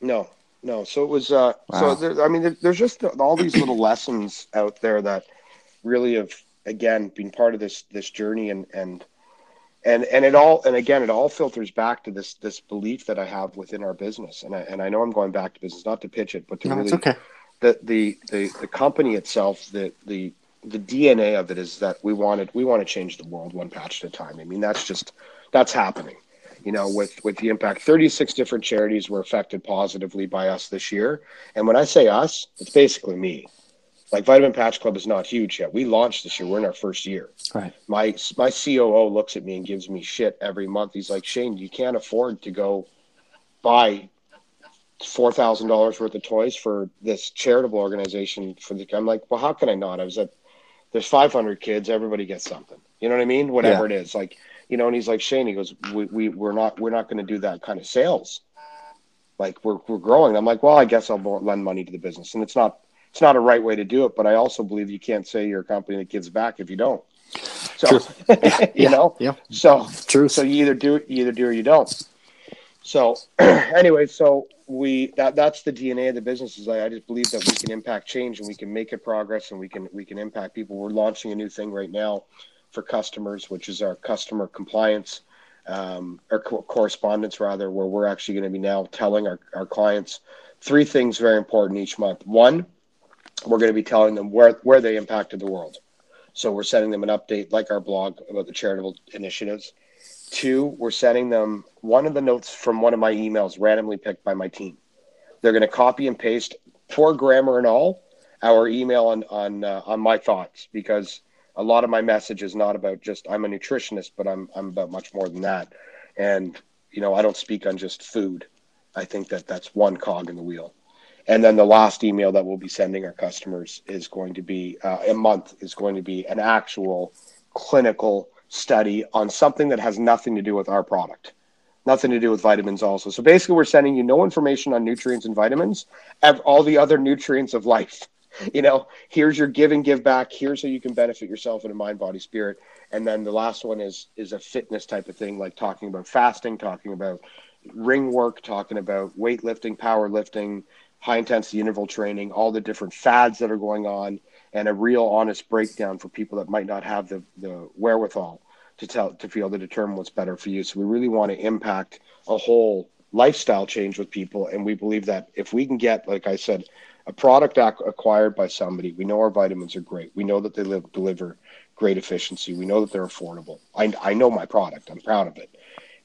No. No, so it was. Uh, wow. So there, I mean, there, there's just all these little lessons out there that really have, again, been part of this this journey, and and and and it all, and again, it all filters back to this this belief that I have within our business, and I and I know I'm going back to business, not to pitch it, but to no, really, okay. the the the the company itself, the the the DNA of it is that we wanted we want to change the world one patch at a time. I mean, that's just that's happening you know, with with the impact. 36 different charities were affected positively by us this year. And when I say us, it's basically me. Like Vitamin Patch Club is not huge yet. We launched this year. We're in our first year. Right. My my COO looks at me and gives me shit every month. He's like, Shane, you can't afford to go buy four thousand dollars worth of toys for this charitable organization. For the I'm like, well, how can I not? I was at there's 500 kids. Everybody gets something. You know what I mean? Whatever yeah. it is, like you know, and he's like Shane, he goes, we, we we're not we're not going to do that kind of sales. Like we're we're growing. I'm like, well, I guess I'll lend money to the business, and it's not it's not a right way to do it. But I also believe you can't say you're a company that gives back if you don't. So (laughs) you yeah. know, yeah. So true. So you either do you either do or you don't. So (clears throat) anyway, so we that that's the DNA of the business is I, I just believe that we can impact change and we can make it progress and we can we can impact people. We're launching a new thing right now for customers, which is our customer compliance um, or co- correspondence rather, where we're actually going to be now telling our, our clients three things very important each month. One, we're going to be telling them where, where they impacted the world. So we're sending them an update like our blog about the charitable initiatives. Two, we're sending them one of the notes from one of my emails randomly picked by my team. They're going to copy and paste, poor grammar and all, our email on on uh, on my thoughts because a lot of my message is not about just I'm a nutritionist, but I'm I'm about much more than that. And you know, I don't speak on just food. I think that that's one cog in the wheel. And then the last email that we'll be sending our customers is going to be uh, a month is going to be an actual clinical study on something that has nothing to do with our product, nothing to do with vitamins also. So basically, we're sending you no information on nutrients and vitamins, all the other nutrients of life (laughs) you know, here's your give and give back. Here's how you can benefit yourself in a mind, body, spirit. And then the last one is is a fitness type of thing, like talking about fasting, talking about ring work, talking about weightlifting, powerlifting, high intensity interval training, all the different fads that are going on, and a real honest breakdown for people that might not have the, the wherewithal to tell to feel to determine what's better for you. So we really want to impact a whole lifestyle change with people, and we believe that if we can get, like I said, a product ac- acquired by somebody, we know our vitamins are great. We know that they live, deliver great efficiency. We know that they're affordable. I, I know my product. I'm proud of it.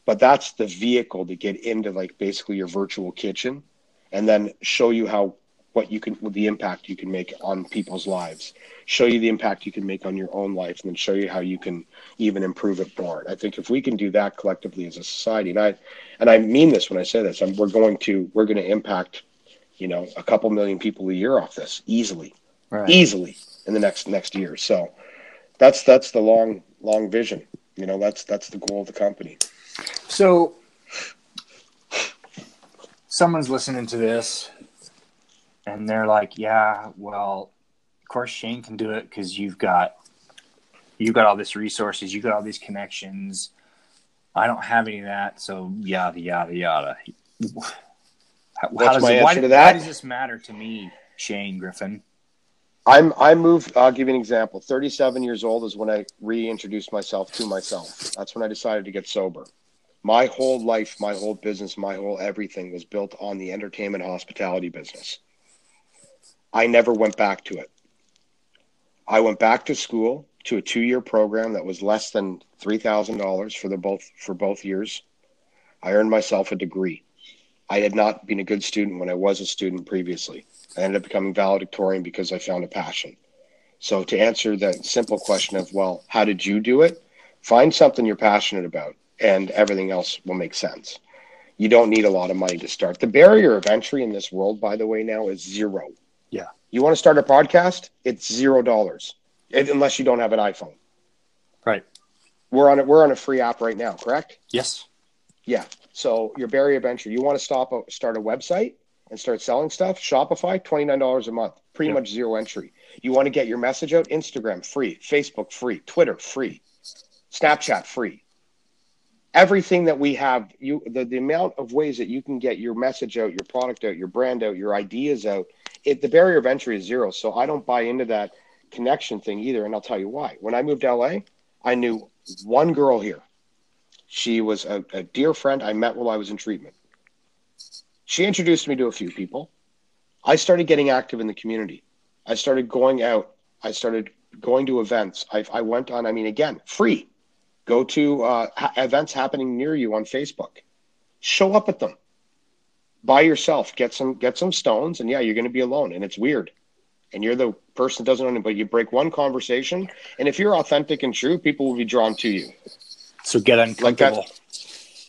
But that's the vehicle to get into like basically your virtual kitchen and then show you how what you can the impact you can make on people's lives show you the impact you can make on your own life and then show you how you can even improve it more i think if we can do that collectively as a society and i and i mean this when i say this I'm, we're going to we're going to impact you know, a couple million people a year off this easily, Right. easily in the next next year. So that's that's the long long vision. You know, that's that's the goal of the company. So, someone's listening to this and they're like, yeah, well, of course Shane can do it because you've got you've got all this resources, you've got all these connections. I don't have any of that, so yada yada yada. How, What's does my it, why, answer to that? why does this matter to me, Shane Griffin? I'm I moved. I'll give you an example. 37 years old is when I reintroduced myself to myself. That's when I decided to get sober. My whole life, my whole business, my whole everything was built on the entertainment hospitality business. I never went back to it. I went back to school to a two-year program that was less than three thousand dollars for the both for both years. I earned myself a degree. I had not been a good student when I was a student previously. I ended up becoming valedictorian because I found a passion. So to answer that simple question of, well, how did you do it? Find something you're passionate about and everything else will make sense. You don't need a lot of money to start. The barrier of entry in this world, by the way, now is zero. Yeah. You want to start a podcast? It's zero dollars, unless you don't have an iPhone. Right. We're on it. We're on a free app right now, correct? Yes. Yeah. So your barrier venture, you want to stop a, start a website and start selling stuff, Shopify, $29 a month, pretty Yep. much zero entry. You want to get your message out, Instagram free, Facebook free, Twitter free, Snapchat free. Everything that we have, you the, the amount of ways that you can get your message out, your product out, your brand out, your ideas out, it the barrier of entry is zero. So I don't buy into that connection thing either. And I'll tell you why. When I moved to LA, I knew one girl here. She was a, a dear friend I met while I was in treatment. She introduced me to a few people. I started getting active in the community. I started going out. I started going to events. I, I went on, I mean, again, free. Go to uh, ha- events happening near you on Facebook. Show up at them by yourself. Get some get some stones, and yeah, you're going to be alone, and it's weird. And you're the person that doesn't know, but you break one conversation, and if you're authentic and true, people will be drawn to you So get Like that. uncomfortable.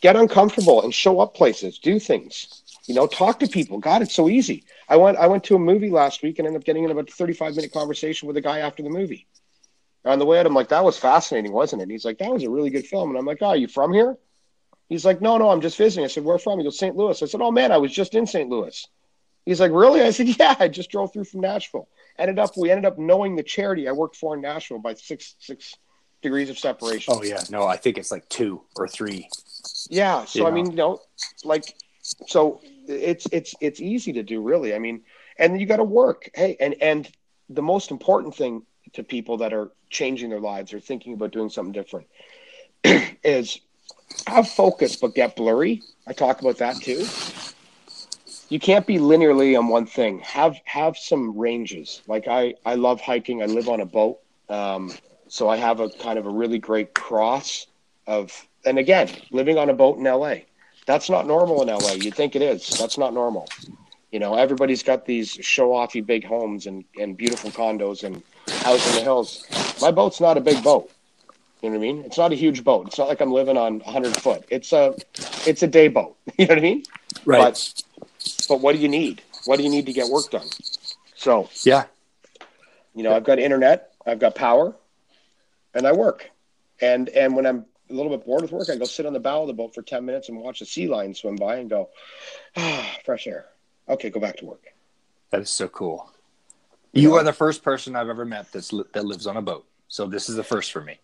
get uncomfortable and show up places, do things. You know, talk to people. God, it's so easy. I went I went to a movie last week and ended up getting in about a 35 minute conversation with a guy after the movie. On the way out, I'm like, that was fascinating, wasn't it? And he's like, that was a really good film. And I'm like, oh, are you from here? He's like, no, no, I'm just visiting. I said, where from? He goes, St. Louis. I said, oh man, I was just in St. Louis. He's like, really? I said, (laughs) yeah, I just drove through from Nashville. Ended up, we ended up knowing the charity I worked for in Nashville by six six degrees of separation. Oh yeah, no, I think it's like two or three. Yeah. So I mean, you know, like, so it's it's it's easy to do, really. I mean, and you got to work. Hey, and and the most important thing to people that are changing their lives or thinking about doing something different (clears throat) is have focus, but get blurry. I talk about that too. You can't be linearly on one thing. Have have some ranges. Like I I love hiking. I live on a boat. Um, so I have a kind of a really great cross of and again, living on a boat in LA. That's not normal in LA. You think it is. That's not normal. You know, everybody's got these show offy big homes and, and beautiful condos and house in the hills. My boat's not a big boat. You know what I mean? It's not a huge boat. It's not like I'm living on 100 foot. It's a it's a day boat. (laughs) You know what I mean? Right. But but what do you need? What do you need to get work done? So, yeah. you know, I've got internet, I've got power, and I work. And and when I'm a little bit bored with work, I go sit on the bow of the boat for 10 minutes and watch the sea lion swim by and go, ah, fresh air. Okay, go back to work. That is so cool. You are the first person I've ever met that's that lives on a boat. So this is the first for me.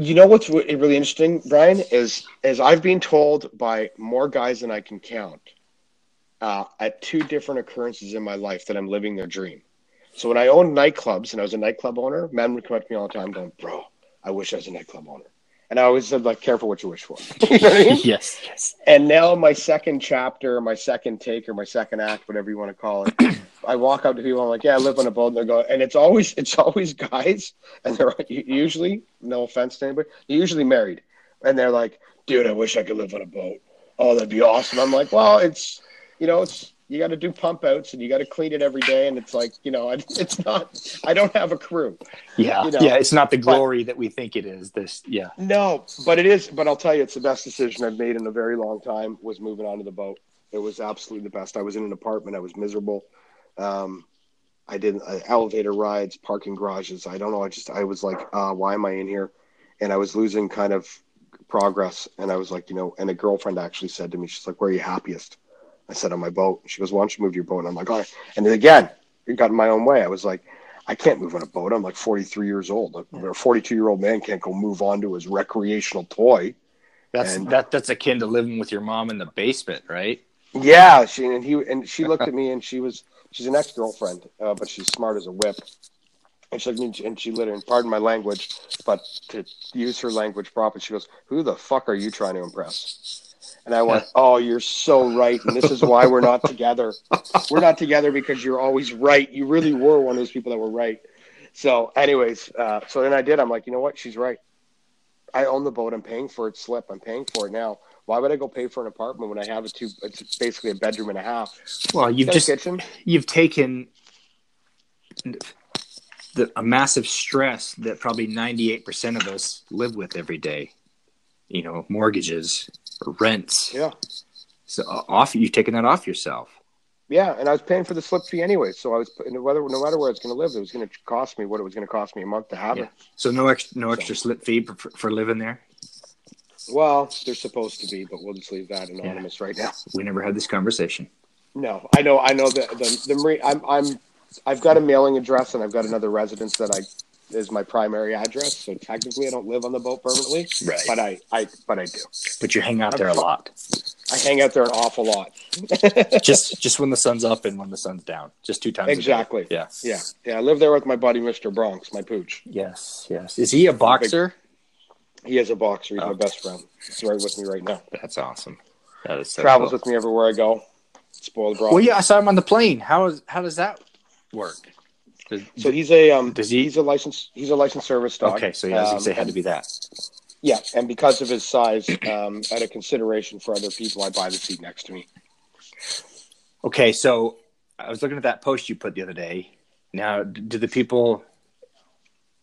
You know what's re- really interesting, Brian, is is I've been told by more guys than I can count uh, at two different occurrences in my life that I'm living their dream. So when I owned nightclubs and I was a nightclub owner, men would come up to me all the time going, "Bro, I wish I was a nightclub owner." And I always said, "Like, careful what you wish for." (laughs) you know I mean? yes. Yes. And now my second chapter, my second take, or my second act, whatever you want to call it, I walk up to people. I'm like, "Yeah, I live on a boat." And they go, and it's always it's always guys, and they're usually no offense to anybody, they're usually married, and they're like, "Dude, I wish I could live on a boat. Oh, that'd be awesome." I'm like, "Well, it's you know, it's you got to do pump outs and you got to clean it every day, and it's like you know, (laughs) it's not. I don't have a crew. Yeah. You know, yeah. It's not the but- glory that we think it is. This. Yeah. No, but it is. But I'll tell you, it's the best decision I've made in a very long time was moving onto the boat. It was absolutely the best. I was in an apartment. I was miserable. Um, I did uh, elevator rides, parking garages. I don't know. I just I was like, uh, why am I in here? And I was losing kind of progress. And I was like, you know, and a girlfriend actually said to me, she's like, where are you happiest? I said on my boat. She goes, why don't you move your boat? And I'm like, all right. And then again, it got in my own way. I was like, I can't move on a boat. I'm like 43 years old. A 42 year old man can't go move on to his recreational toy. That's And- that that's akin to living with your mom in the basement, right? Yeah, she and he and she looked at me and she was she's an ex girlfriend, uh, but she's smart as a whip. And she and she literally, pardon my language, but to use her language properly, she goes, "Who the fuck are you trying to impress?" And I went, "Oh, you're so right, and this is why we're not together. We're not together because you're always right. You really were one of those people that were right." So, anyways, uh, so then I did. I'm like, you know what? She's right. I own the boat. I'm paying for its slip. I'm paying for it now. Why would I go pay for an apartment when I have a two? It's basically a bedroom and a half. Well, you've just kitchen. you've taken the, a massive stress that probably 98% of us live with every day. You know, mortgages, or rents. Yeah, So uh, off you've taken that off yourself. yeah, and I was paying for the slip fee anyway. So I was no matter no matter where it's going to live, it was going to cost me what it was going to cost me a month to have Yeah. it. So no extra no extra slip fee for, for living there. Well, they're supposed to be, but we'll just leave that anonymous right now. We never had this conversation. No, I know, I know that the the Marine. I'm I'm I've got a mailing address and I've got another residence that I is my primary address. So technically, I don't live on the boat permanently, Right. but I I but I do. But you hang out there a lot. I hang out there an awful lot. (laughs) just just when the sun's up and when the sun's down. Just two times. a day. Exactly. Yeah. Yeah, yeah. I live there with my buddy, Mister Bronx, my pooch. Yes. Yes. Is he a boxer? He is a boxer. He's Oh. my best friend. He's right with me right now. That's awesome. That is so Travels cool. with me everywhere I go. Spoiled bro. Well, yeah, I saw him on the plane. How is how does that work? Does- So he's a um. Does he- He's a licensed. He's a licensed service dog. okay, so yeah, Um, say had to be that. Yeah, and because of his size, um, out of consideration for other people, I buy the seat next to me. Okay, so I was looking at that post you put the other day. Now, do the people?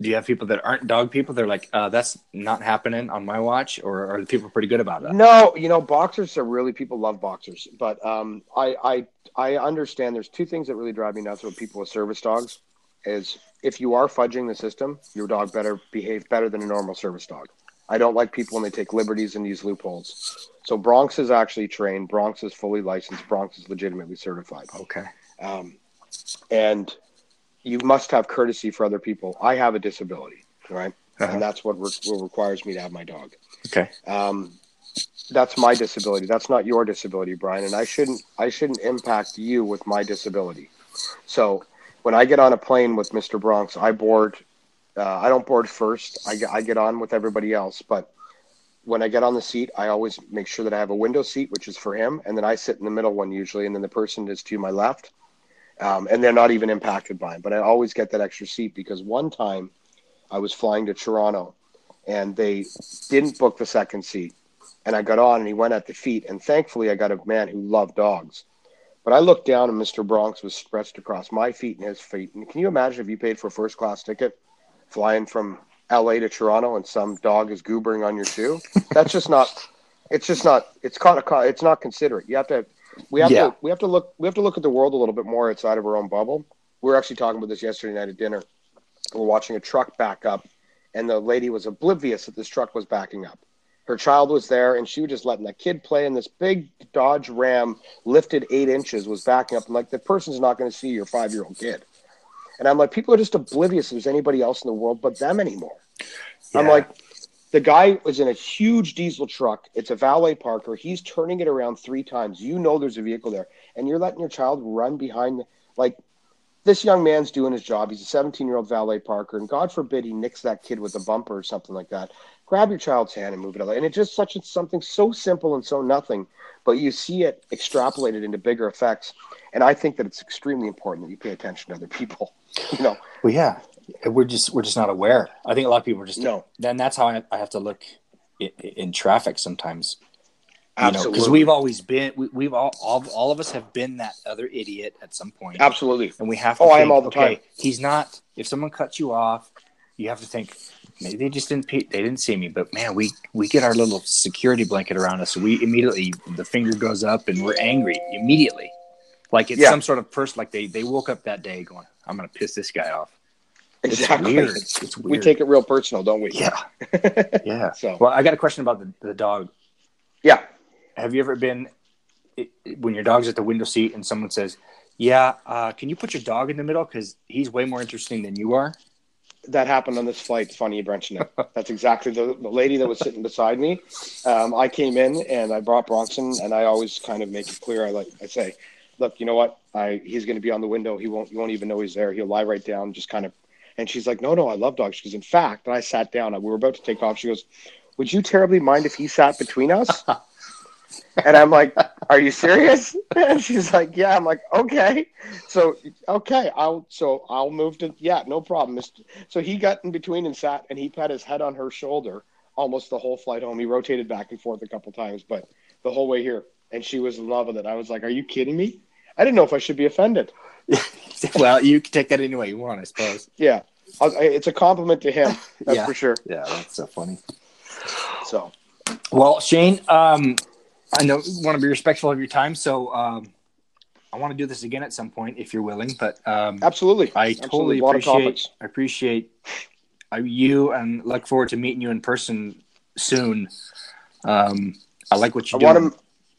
Do you have people that aren't dog people? They're like, uh, that's not happening on my watch, or are the people pretty good about it? No, you know, boxers are really people love boxers, but um, I I I understand. There's two things that really drive me nuts with people with service dogs. Is if you are fudging the system, your dog better behave better than a normal service dog. I don't like people when they take liberties and use loopholes. So Bronx is actually trained. Bronx is fully licensed. Bronx is legitimately certified. Okay. um, and you must have courtesy for other people. I have a disability, right? Uh-huh. And that's what, re- what requires me to have my dog. Okay. Um, that's my disability. That's not your disability, Brian. And I shouldn't I shouldn't impact you with my disability. So when I get on a plane with Mr. Bronx, I board. Uh, I don't board first. I I get on with everybody else, but when I get on the seat, I always make sure that I have a window seat, which is for him, and then I sit in the middle one usually, and then the person is to my left, um, and they're not even impacted by it. But I always get that extra seat because one time I was flying to Toronto, and they didn't book the second seat, and I got on, and he went at the feet, and thankfully I got a man who loved dogs. But I looked down, and Mr. Bronx was stretched across my feet and his feet. And can you imagine if you paid for a first class ticket, flying from LA to Toronto, and some dog is goobering on your shoe? That's just not. It's just not. It's caught a. It's not considerate. You have to. We have Yeah. to. We have to look. We have to look at the world a little bit more outside of our own bubble. We were actually talking about this yesterday night at dinner. We're watching a truck back up, and the lady was oblivious that this truck was backing up. Her child was there, and she was just letting the kid play. And this big Dodge Ram, lifted eight inches, was backing up. And like the person's not going to see your five year old kid. And I'm like, people are just oblivious there's anybody else in the world but them anymore. I'm like, the guy was in a huge diesel truck. It's a valet parker. He's turning it around three times. You know there's a vehicle there, and you're letting your child run behind. The, like this young man's doing his job. He's a 17 year old valet parker, and God forbid he nicks that kid with a bumper or something like that. Grab your child's hand and move it. And it's just such a, something so simple and so nothing, but you see it extrapolated into bigger effects. And I think that it's extremely important that you pay attention to other people. (laughs) You know, Well, yeah, we're just we're just not aware. I think a lot of people are just No. Then that's how I, I have to look in, in traffic sometimes. You know, because we've always been we, we've all, all all of us have been that other idiot at some point. absolutely. and we have to Oh, I am all the okay, time. he's not if someone cuts you off you have to think maybe they just didn't they didn't see me, but man, we we get our little security blanket around us. So we immediately the finger goes up and we're angry immediately, like it's Yeah. some sort of person. Like they they woke up that day going, "I'm gonna piss this guy off." It's Exactly. weird. It's weird. We take it real personal, don't we? yeah, (laughs) yeah. So Well, I got a question about the the dog. yeah, Have you ever been it- when your dog's at the window seat and someone says, "Yeah, uh, can you put your dog in the middle because he's way more interesting than you are"? That happened on this flight. It's funny you mentioned it. That's exactly the, the lady that was sitting beside me. Um, I came in and I brought Bronson, and I always kind of make it clear. I like I say, look, you know what? I he's going to be on the window. He won't. You won't even know he's there. He'll lie right down, just kind of. And she's like, no, no, I love dogs. She goes, in fact, and I sat down. We were about to take off. She goes, would you terribly mind if he sat between us? And I'm like, are you serious? (laughs) And she's like, yeah. I'm like, okay. So okay, I'll so I'll move to yeah, no problem. So he got in between and sat, and he put his head on her shoulder almost the whole flight home. He rotated back and forth a couple times, but the whole way here, and she was in love with it. I was like, "Are you kidding me?" I didn't know if I should be offended. (laughs) well, you can take that any way you want, I suppose. Yeah, it's a compliment to him. That's Yeah. for sure. Yeah, that's so funny. So Well, Shane, um, I know want to be respectful of your time, so um, I want to do this again at some point if you're willing. But um, absolutely, I totally A lot of appreciate. I appreciate uh, you and look forward to meeting you in person soon. Um, I like what you're doing.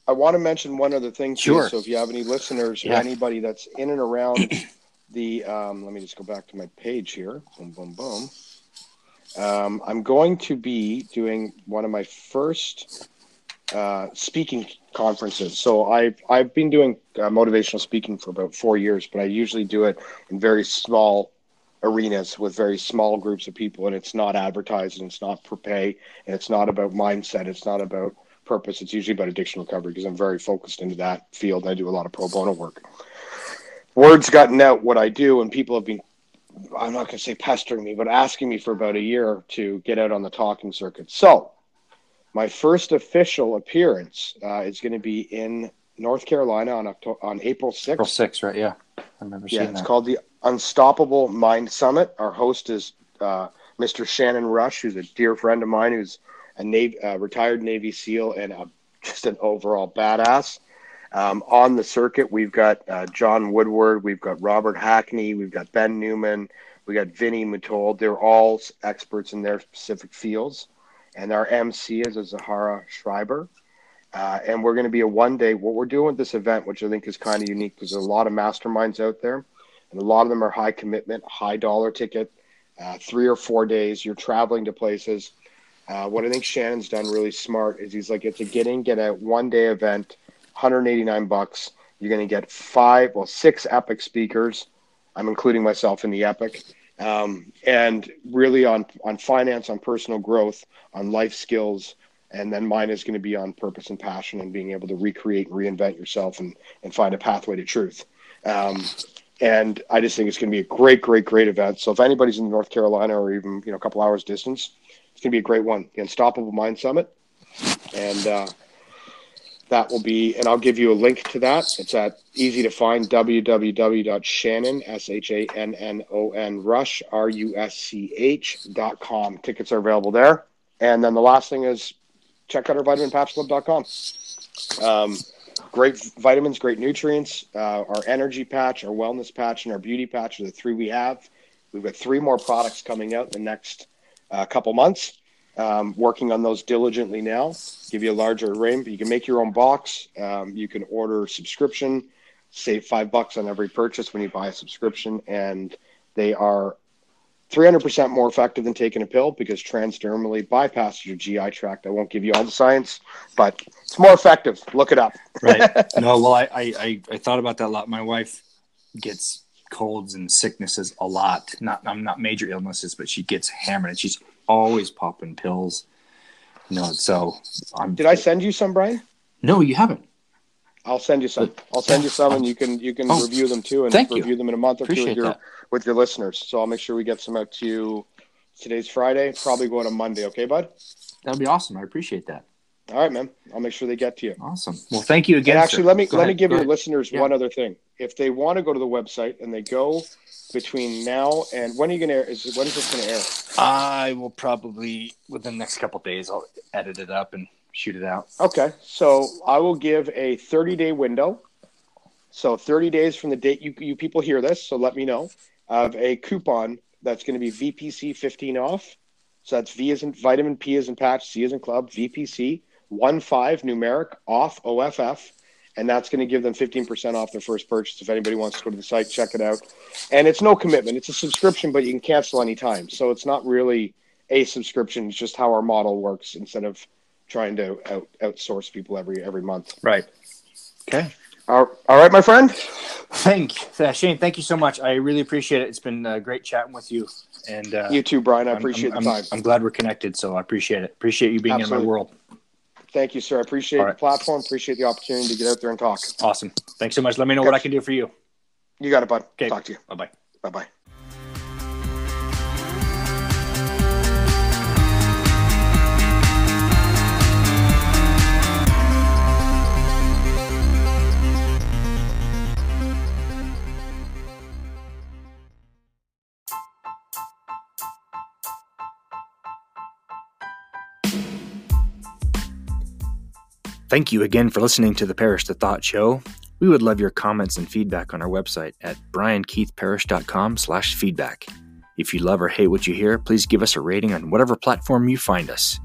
I want to mention one other thing too. Sure. So if you have any listeners or anybody that's in and around (clears throat) the, um, let me just go back to my page here. Boom, boom, boom. Um, I'm going to be doing one of my first uh, speaking conferences. So I've I've been doing uh, motivational speaking for about four years, but I usually do it in very small arenas with very small groups of people, and it's not advertised, and it's not per pay, and it's not about mindset. It's not about purpose. It's usually about addiction recovery because I'm very focused into that field, and I do a lot of pro bono work. Word's gotten out what I do, and people have been. I'm not going to say pestering me, but asking me for about a year to get out on the talking circuit. So, my first official appearance uh, is going to be in North Carolina on October, on April 6th. April six, right? Yeah, I remember Yeah, it's that. called the Unstoppable Mind Summit. Our host is uh, Mr. Shannon Rush, who's a dear friend of mine, who's a Navy, uh, retired Navy SEAL and a, just an overall badass. Um, on the circuit, we've got uh, John Woodward, we've got Robert Hackney, we've got Ben Newman, we got Vinny Matold. They're all experts in their specific fields. And our MC is a Zahara Schreiber. Uh, and we're going to be a one day. What we're doing with this event, which I think is kind of unique, because there's a lot of masterminds out there, and a lot of them are high commitment, high dollar ticket, uh, three or four days. You're traveling to places. Uh, what I think Shannon's done really smart is he's like, it's a get in, get out, one day event, 189 bucks. You're going to get five, well, six epic speakers. I'm including myself in the epic. Um, and really on, on finance, on personal growth, on life skills, and then mine is going to be on purpose and passion and being able to recreate and reinvent yourself and, and find a pathway to truth. Um, and I just think it's going to be a great, great, great event. So if anybody's in North Carolina or even you know a couple hours distance, it's going to be a great one. The Unstoppable Mind Summit, and uh, that will be. And I'll give you a link to that. It's at easy to find www.shannon s h a n n o n rush r u s c h dot com. Tickets are available there. And then the last thing is check out our vitaminpatchclub.com. Um, great vitamins, great nutrients. Uh, our energy patch, our wellness patch, and our beauty patch are the three we have. We've got three more products coming out in the next uh, couple months. Um, working on those diligently now. Give you a larger array. You can make your own box. Um, you can order subscription. Save five bucks on every purchase when you buy a subscription, and they are 300% more effective than taking a pill because transdermally bypasses your GI tract. I won't give you all the science, but it's more effective. Look it up. right. (laughs) No, well, I, I, I, I thought about that a lot. My wife gets colds and sicknesses a lot. Not, I'm not major illnesses, but she gets hammered and she's always popping pills. You know, so I'm. Did I send you some, Brian? No, you haven't. I'll send you some. I'll send you some, and you can you can Oh, review them too, and thank you. review them in a month or two with your that. with your listeners. So I'll make sure we get some out to you. Today's Friday, probably going on Monday. Okay, bud. That'd be awesome. I appreciate that. All right, man. I'll make sure they get to you. Awesome. Well, thank you again. And actually, sir. let me Go let ahead. me give Go your ahead. listeners Yeah. one other thing. if they want to go to the website and they go between now and when are you going to air? Is when is this going to air? I will probably within the next couple days. I'll edit it up and shoot it out. Okay, so I will give a 30 day window. So 30 days from the date you you people hear this. So let me know of a coupon that's going to be VPC 15 off. So that's V as in vitamin, P is in patch, C is in club, VPC one five numeric off OFF and that's going to give them 15% off their first purchase. If anybody wants to go to the site, check it out. And it's no commitment, it's a subscription, but you can cancel anytime. So it's not really a subscription, it's just how our model works instead of trying to out, outsource people every every month. Right. Okay. All, all right, my friend. Thank uh, Shane. Thank you so much. I really appreciate it. It's been uh, great chatting with you. And uh, you too, Brian. I appreciate I'm, the I'm, time. I'm, glad we're connected. So I appreciate it. Appreciate you being Absolutely. in my world. Thank you, sir. I appreciate right. the platform. Appreciate the opportunity to get out there and talk. Awesome. Thanks so much. Let me know okay. what I can do for you. You got it, bud. Okay. Talk to you. Bye bye. Bye bye. Thank you again for listening to the Parrish the Thought Show. We would love your comments and feedback on our website at briankeithparrish.com slash feedback. If you love or hate what you hear, please give us a rating on whatever platform you find us.